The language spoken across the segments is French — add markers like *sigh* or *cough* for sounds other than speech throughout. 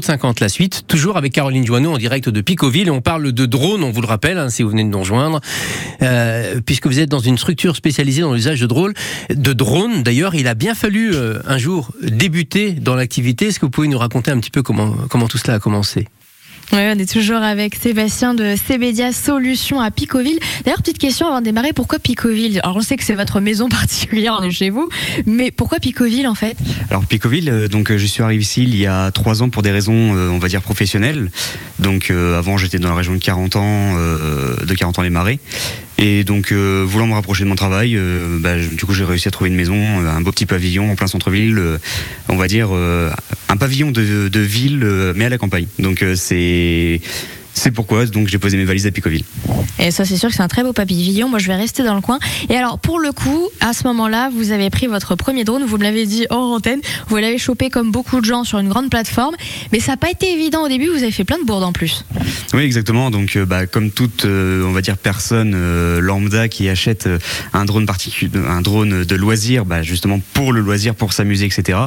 de 50 la suite, toujours avec Caroline Joanneau en direct de Picoville. On parle de drone, on vous le rappelle, hein, si vous venez de nous rejoindre, euh, puisque vous êtes dans une structure spécialisée dans l'usage de drones. De drones, d'ailleurs, il a bien fallu euh, un jour débuter dans l'activité. Est-ce que vous pouvez nous raconter un petit peu comment tout cela a commencé? Oui, on est toujours avec Sébastien de Cébédia Solutions à Picoville. D'ailleurs, petite question avant de démarrer, pourquoi Picoville? Alors, on sait que c'est votre maison *laughs* particulière, on est chez vous, mais pourquoi Picoville en fait? Alors, Picoville, euh, donc je suis arrivé ici il y a trois ans pour des raisons, euh, on va dire, professionnelles. Donc, euh, avant, j'étais dans la région de 40 ans, de 40 ans les Marais. Et donc, voulant me rapprocher de mon travail, bah, du coup, j'ai réussi à trouver une maison, un beau petit pavillon en plein centre-ville, on va dire un pavillon de, de ville, mais à la campagne. Donc, c'est c'est pourquoi donc j'ai posé mes valises à Picoville. Et ça, c'est sûr que c'est un très beau pavillon. Moi, je vais rester dans le coin. Et alors, pour le coup, à ce moment-là, vous avez pris votre premier drone. Vous me l'avez dit hors antenne. Vous l'avez chopé comme beaucoup de gens sur une grande plateforme. Mais ça n'a pas été évident au début. Vous avez fait plein de bourdes en plus. Oui, exactement. Donc, euh, bah, comme toute, euh, on va dire, personne euh, lambda qui achète un drone particulier, un drone de loisir, bah, justement pour le loisir, pour s'amuser, etc.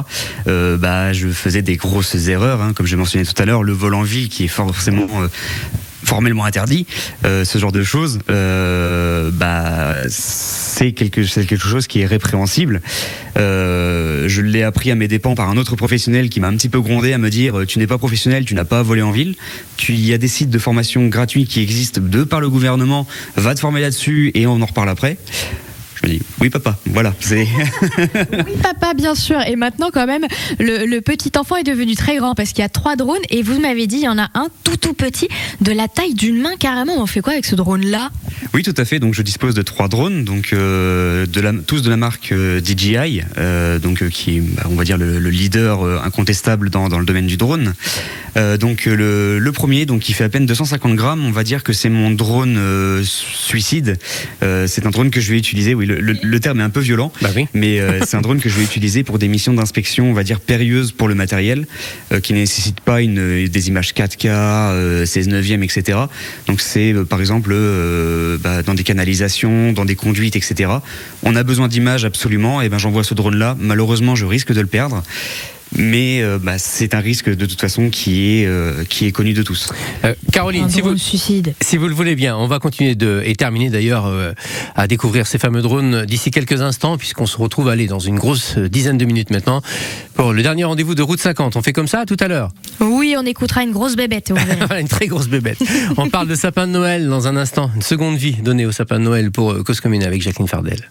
bah, je faisais des grosses erreurs, hein, comme je mentionnais tout à l'heure, le vol en ville qui est forcément formellement interdit, euh, ce genre de choses, euh, bah, c'est quelque, chose qui est répréhensible. Euh, je l'ai appris à mes dépens par un autre professionnel qui m'a un petit peu grondé à me dire tu n'es pas professionnel, tu n'as pas volé en ville. Tu, y a des sites de formation gratuits qui existent de par le gouvernement, va te former là-dessus et on en reparle après. Je me dis, oui papa, voilà. *laughs* oui papa, bien sûr. Et maintenant quand même, le, petit enfant est devenu très grand parce qu'il y a trois drones et vous m'avez dit, il y en a un tout tout petit, de la taille d'une main carrément. On fait quoi avec ce drone-là? Oui, tout à fait. Donc je dispose de trois drones, donc euh, de la, tous de la marque euh, DJI, euh, donc qui est, bah, on va dire, le, leader incontestable dans, dans, le domaine du drone. Donc le, le, premier, donc qui fait à peine 250 grammes, on va dire que c'est mon drone suicide. c'est un drone que je vais utiliser, oui, le, terme est un peu violent, bah mais euh, c'est un drone que je vais utiliser pour des missions d'inspection, on va dire périlleuses pour le matériel, euh, qui ne nécessitent pas une, des images 4K, 16 neuvième, etc. Donc c'est euh, par exemple bah, dans des canalisations, dans des conduites, etc. On a besoin d'images absolument, et ben j'envoie ce drone-là. Malheureusement, je risque de le perdre mais euh, bah, c'est un risque de toute façon qui est, euh, qui est connu de tous. Euh, Caroline, si vous, suicide. si vous le voulez bien, on va continuer de, et terminer d'ailleurs à découvrir ces fameux drones d'ici quelques instants, puisqu'on se retrouve aller dans une grosse dizaine de minutes maintenant pour le dernier rendez-vous de Route 50. On fait comme ça tout à l'heure? Oui, on écoutera une grosse bébête. *laughs* une très grosse bébête. on parle de sapin de Noël dans un instant, une seconde vie donnée au sapin de Noël pour Cause Commune avec Jacqueline Fardel.